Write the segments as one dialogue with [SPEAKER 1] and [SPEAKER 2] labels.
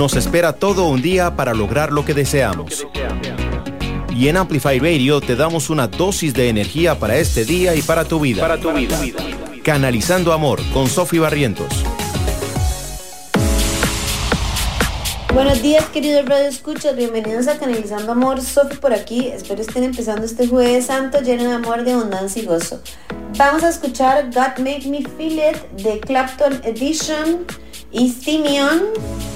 [SPEAKER 1] Nos espera todo un día para lograr lo que deseamos. Y en Amplify Radio te damos una dosis de energía para este día y para tu vida.
[SPEAKER 2] Para tu vida.
[SPEAKER 1] Canalizando Amor con Sofi Barrientos.
[SPEAKER 3] Buenos días, queridos Radio Escuchas. Bienvenidos a Canalizando Amor. Sofi por aquí. Espero estén empezando este Jueves Santo lleno de amor, de abundancia y gozo. Vamos a escuchar God Made Me Feel It de Clapton Edition y Simeon.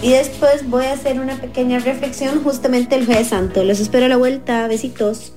[SPEAKER 3] Y después voy a hacer una pequeña reflexión justamente el Jueves Santo. Los espero a la vuelta. Besitos.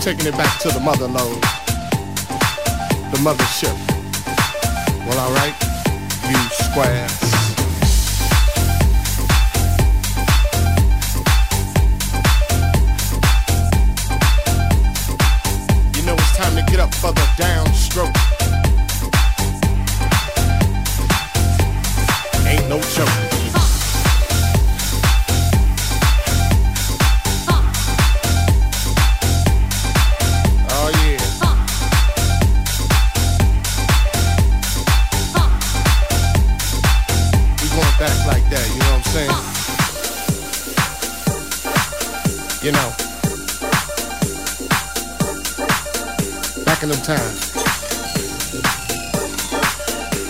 [SPEAKER 4] Taking it back to the mother load, the mothership. Well, all right, you squares. You know it's time to get up for the downstroke.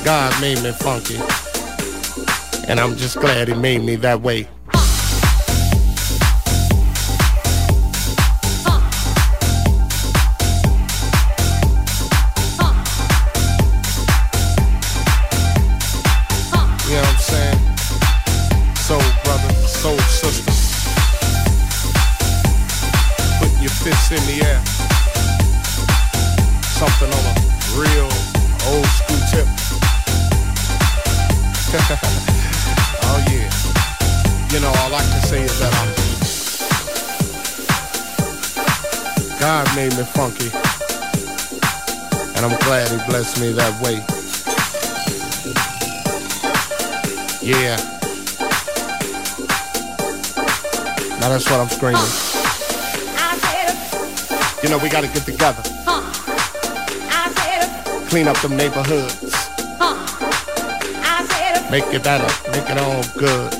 [SPEAKER 4] God made me funky, and I'm just glad He made me that way. Funky. God made me funky and I'm glad he blessed me that way. Yeah. Now that's what I'm screaming. You know, we gotta get together. Clean up them neighborhoods. Make it better, make it all good.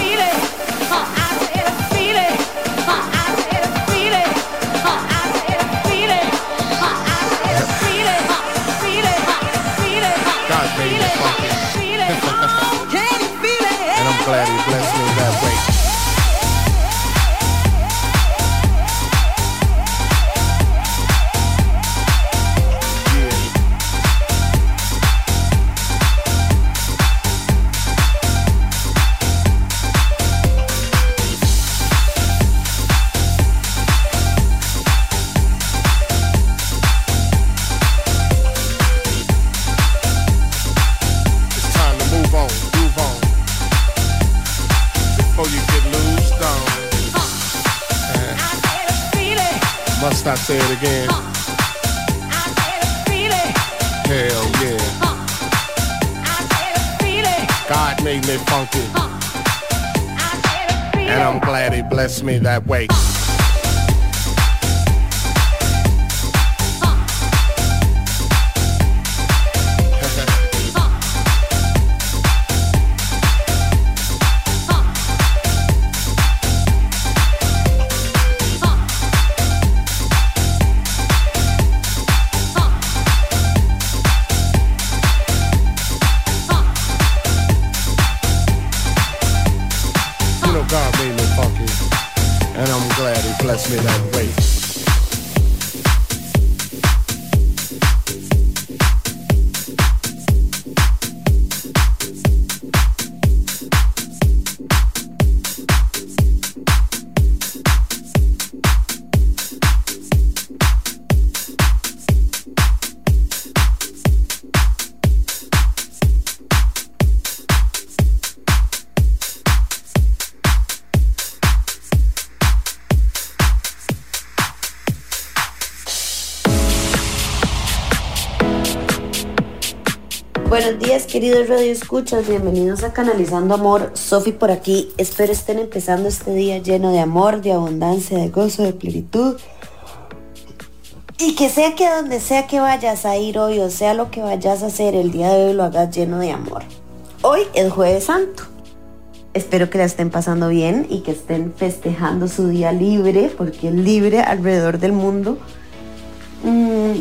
[SPEAKER 4] again. Hell yeah. God made me funky. And I'm glad he blessed me that way. bless me that way.
[SPEAKER 3] Buenos días, queridos Radio Escuchas. Bienvenidos a Canalizando Amor. Sofi por aquí. Espero estén empezando este día lleno de amor, de abundancia, de gozo, de plenitud. Y que sea que donde sea que vayas a ir hoy o sea lo que vayas a hacer el día de hoy lo hagas lleno de amor. Hoy es Jueves Santo. Espero que la estén pasando bien y que estén festejando su día libre, porque es libre alrededor del mundo. Mm,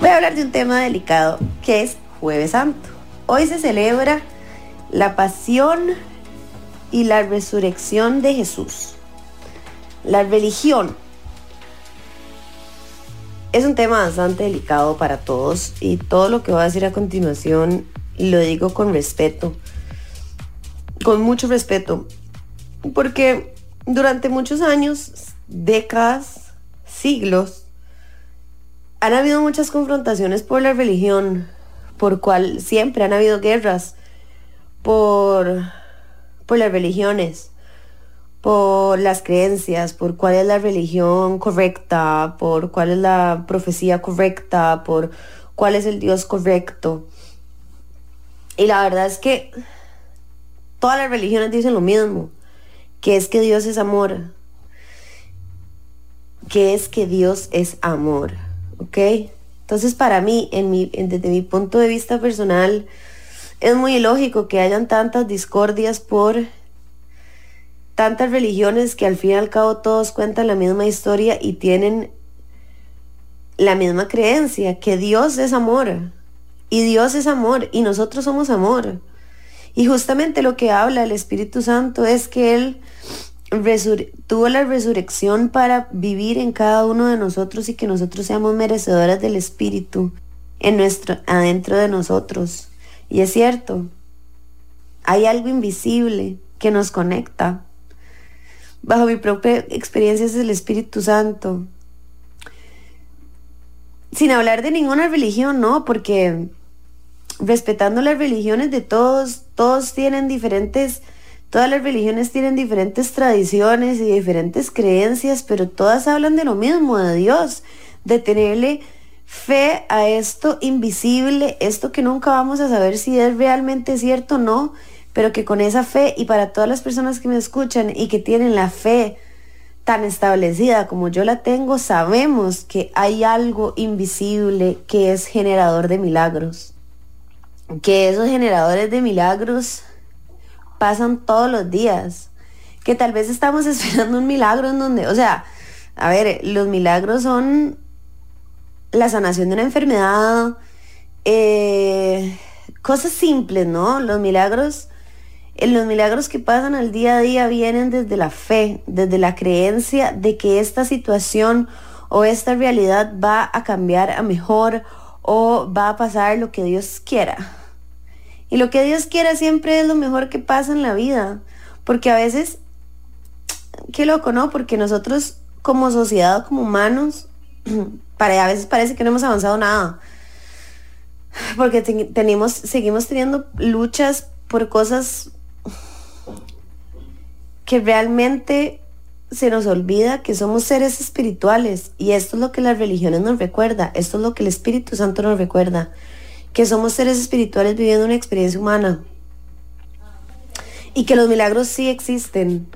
[SPEAKER 3] Voy a hablar de un tema delicado que es Jueves Santo. Hoy se celebra la pasión y la resurrección de Jesús. La religión es un tema bastante delicado para todos y todo lo que voy a decir a continuación lo digo con respeto, con mucho respeto, porque durante muchos años, décadas, siglos, han habido muchas confrontaciones por la religión, por cual siempre han habido guerras por, por las religiones, por las creencias, por cuál es la religión correcta, por cuál es la profecía correcta, por cuál es el Dios correcto. Y la verdad es que todas las religiones dicen lo mismo, que es que Dios es amor, que es que Dios es amor. ¿Ok? Entonces para mí, en mi, desde mi punto de vista personal, es muy ilógico que hayan tantas discordias por tantas religiones que al fin y al cabo todos cuentan la misma historia y tienen la misma creencia, que Dios es amor. Y Dios es amor y nosotros somos amor. Y justamente lo que habla el Espíritu Santo es que Él tuvo la resurrección para vivir en cada uno de nosotros y que nosotros seamos merecedoras del Espíritu en nuestro, adentro de nosotros. Y es cierto, hay algo invisible que nos conecta. Bajo mi propia experiencia es el Espíritu Santo. Sin hablar de ninguna religión, no, porque respetando las religiones de todos, todos tienen diferentes Todas las religiones tienen diferentes tradiciones y diferentes creencias, pero todas hablan de lo mismo, de Dios, de tenerle fe a esto invisible, esto que nunca vamos a saber si es realmente cierto o no, pero que con esa fe y para todas las personas que me escuchan y que tienen la fe tan establecida como yo la tengo, sabemos que hay algo invisible que es generador de milagros. Que esos generadores de milagros pasan todos los días. Que tal vez estamos esperando un milagro en donde, o sea, a ver, los milagros son la sanación de una enfermedad, eh, cosas simples, ¿no? Los milagros, eh, los milagros que pasan al día a día vienen desde la fe, desde la creencia de que esta situación o esta realidad va a cambiar a mejor o va a pasar lo que Dios quiera. Y lo que Dios quiera siempre es lo mejor que pasa en la vida. Porque a veces, qué loco, ¿no? Porque nosotros como sociedad, como humanos, para, a veces parece que no hemos avanzado nada. Porque tenemos, seguimos teniendo luchas por cosas que realmente se nos olvida que somos seres espirituales y esto es lo que las religiones nos recuerda, esto es lo que el Espíritu Santo nos recuerda que somos seres espirituales viviendo una experiencia humana y que los milagros sí existen.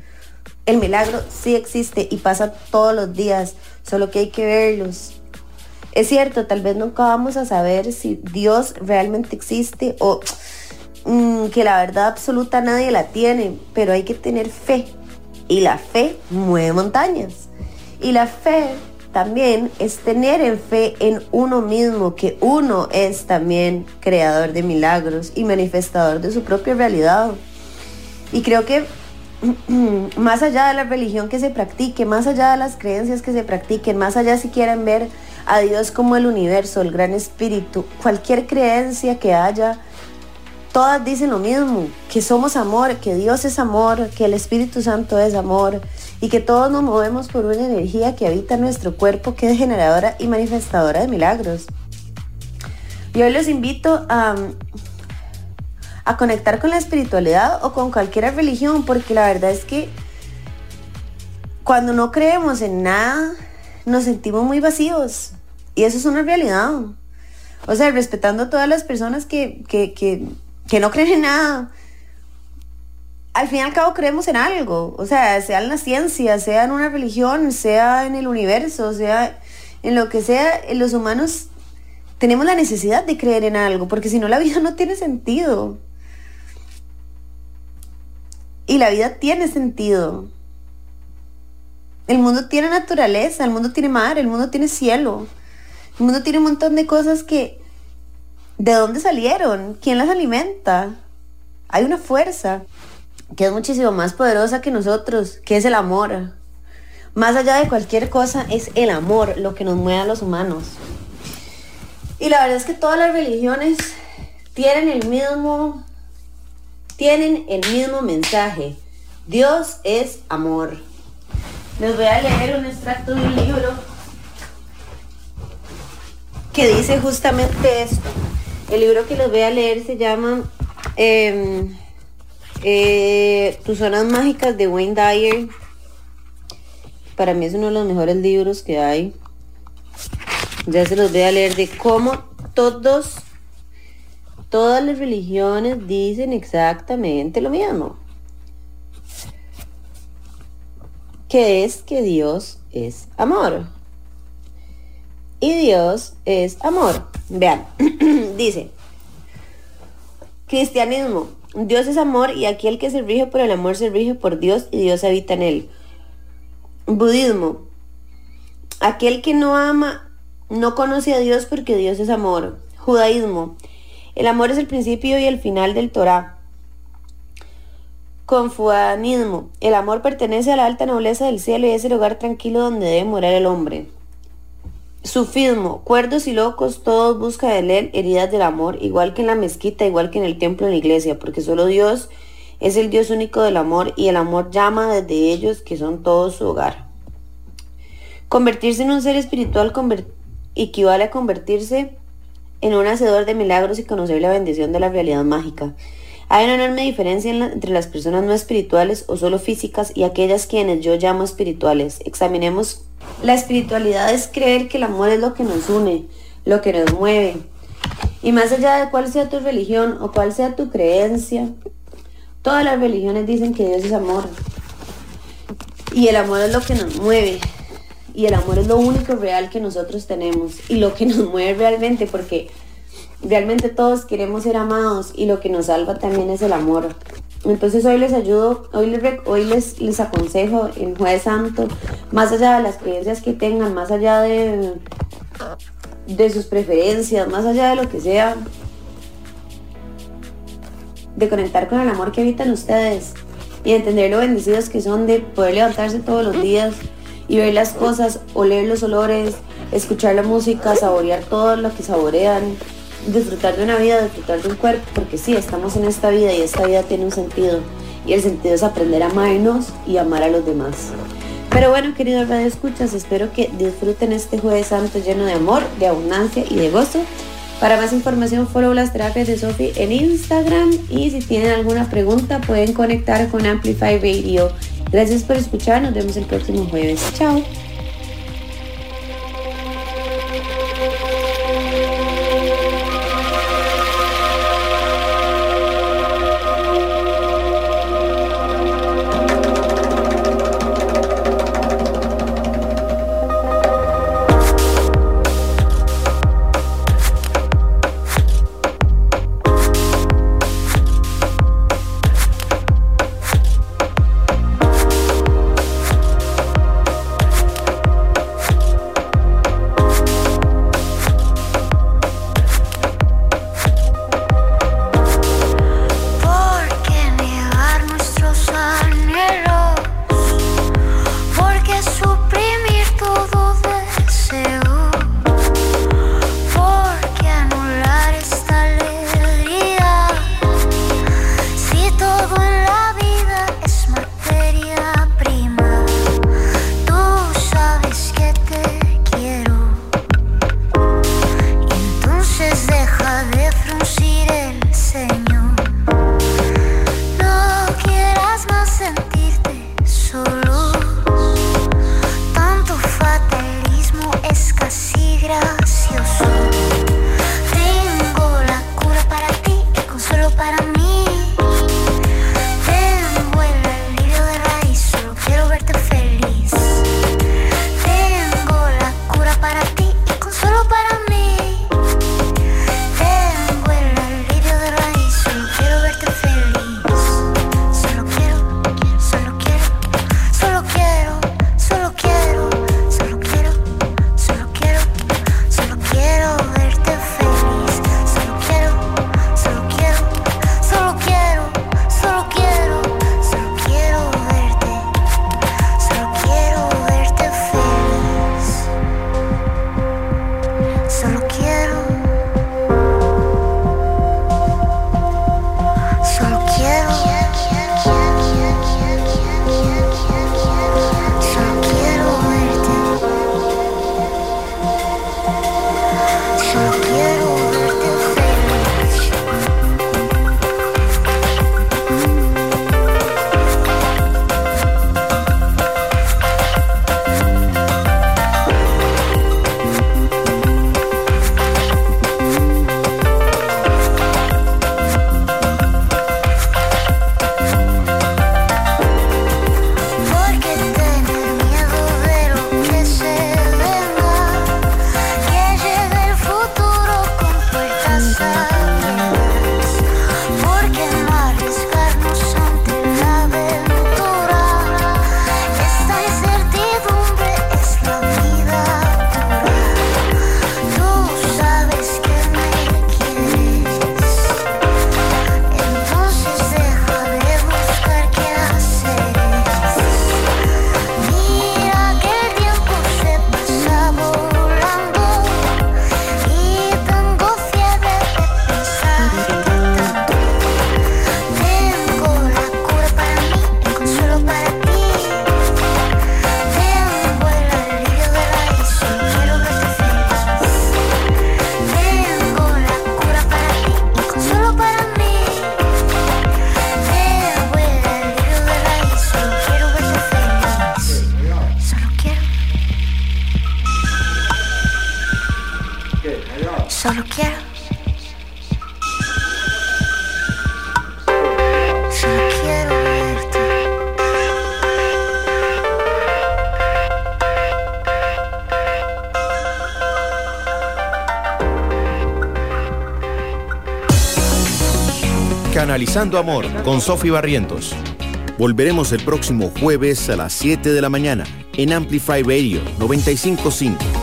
[SPEAKER 3] El milagro sí existe y pasa todos los días, solo que hay que verlos. Es cierto, tal vez nunca vamos a saber si Dios realmente existe o mm, que la verdad absoluta nadie la tiene, pero hay que tener fe. Y la fe mueve montañas. Y la fe también es tener en fe en uno mismo, que uno es también creador de milagros y manifestador de su propia realidad. Y creo que más allá de la religión que se practique, más allá de las creencias que se practiquen, más allá si quieren ver a Dios como el universo, el gran espíritu, cualquier creencia que haya, todas dicen lo mismo, que somos amor, que Dios es amor, que el Espíritu Santo es amor y que todos nos movemos por una energía que habita nuestro cuerpo, que es generadora y manifestadora de milagros. Y hoy los invito a, a conectar con la espiritualidad o con cualquier religión, porque la verdad es que cuando no creemos en nada, nos sentimos muy vacíos. Y eso es una realidad. O sea, respetando a todas las personas que, que, que, que no creen en nada. Al fin y al cabo creemos en algo. O sea, sea en la ciencia, sea en una religión, sea en el universo, sea en lo que sea, en los humanos tenemos la necesidad de creer en algo, porque si no la vida no tiene sentido. Y la vida tiene sentido. El mundo tiene naturaleza, el mundo tiene mar, el mundo tiene cielo. El mundo tiene un montón de cosas que... ¿De dónde salieron? ¿Quién las alimenta? Hay una fuerza que es muchísimo más poderosa que nosotros, que es el amor. Más allá de cualquier cosa, es el amor lo que nos mueve a los humanos. Y la verdad es que todas las religiones tienen el mismo, tienen el mismo mensaje. Dios es amor. Les voy a leer un extracto de un libro que dice justamente esto. El libro que les voy a leer se llama em, eh, Tus zonas mágicas de Wayne Dyer. Para mí es uno de los mejores libros que hay. Ya se los voy a leer de cómo todos, todas las religiones dicen exactamente lo mismo. Que es que Dios es amor. Y Dios es amor. Vean, dice, cristianismo, Dios es amor y aquel que se rige por el amor se rige por Dios y Dios habita en él. Budismo, aquel que no ama no conoce a Dios porque Dios es amor. Judaísmo. El amor es el principio y el final del Torah. Confuanismo. El amor pertenece a la alta nobleza del cielo y es el hogar tranquilo donde debe morar el hombre. Sufismo. Cuerdos y locos, todos buscan de él heridas del amor, igual que en la mezquita, igual que en el templo en la iglesia, porque solo Dios es el Dios único del amor y el amor llama desde ellos que son todos su hogar. Convertirse en un ser espiritual, equivale a convertirse en un hacedor de milagros y conocer la bendición de la realidad mágica. Hay una enorme diferencia entre las personas no espirituales o solo físicas y aquellas quienes yo llamo espirituales. Examinemos. La espiritualidad es creer que el amor es lo que nos une, lo que nos mueve. Y más allá de cuál sea tu religión o cuál sea tu creencia, todas las religiones dicen que Dios es amor. Y el amor es lo que nos mueve y el amor es lo único real que nosotros tenemos y lo que nos mueve realmente porque realmente todos queremos ser amados y lo que nos salva también es el amor. Entonces hoy les ayudo, hoy les, les, aconsejo en Jueves Santo, más allá de las creencias que tengan, más allá de, de sus preferencias, más allá de lo que sea, de conectar con el amor que habitan ustedes y entender lo bendecidos que son de poder levantarse todos los días y ver las cosas, oler los olores, escuchar la música, saborear todo lo que saborean, disfrutar de una vida, disfrutar de un cuerpo, porque sí, estamos en esta vida y esta vida tiene un sentido. Y el sentido es aprender a amarnos y amar a los demás. Pero bueno, queridos Radio Escuchas, espero que disfruten este Jueves Santo lleno de amor, de abundancia y de gozo. Para más información, follow las terapias de Sophie en Instagram y si tienen alguna pregunta pueden conectar con Amplify Radio. Gracias por escuchar, nos vemos el próximo jueves. Chao.
[SPEAKER 1] Canalizando Amor con Sofi Barrientos. Volveremos el próximo jueves a las 7 de la mañana en Amplify Radio 955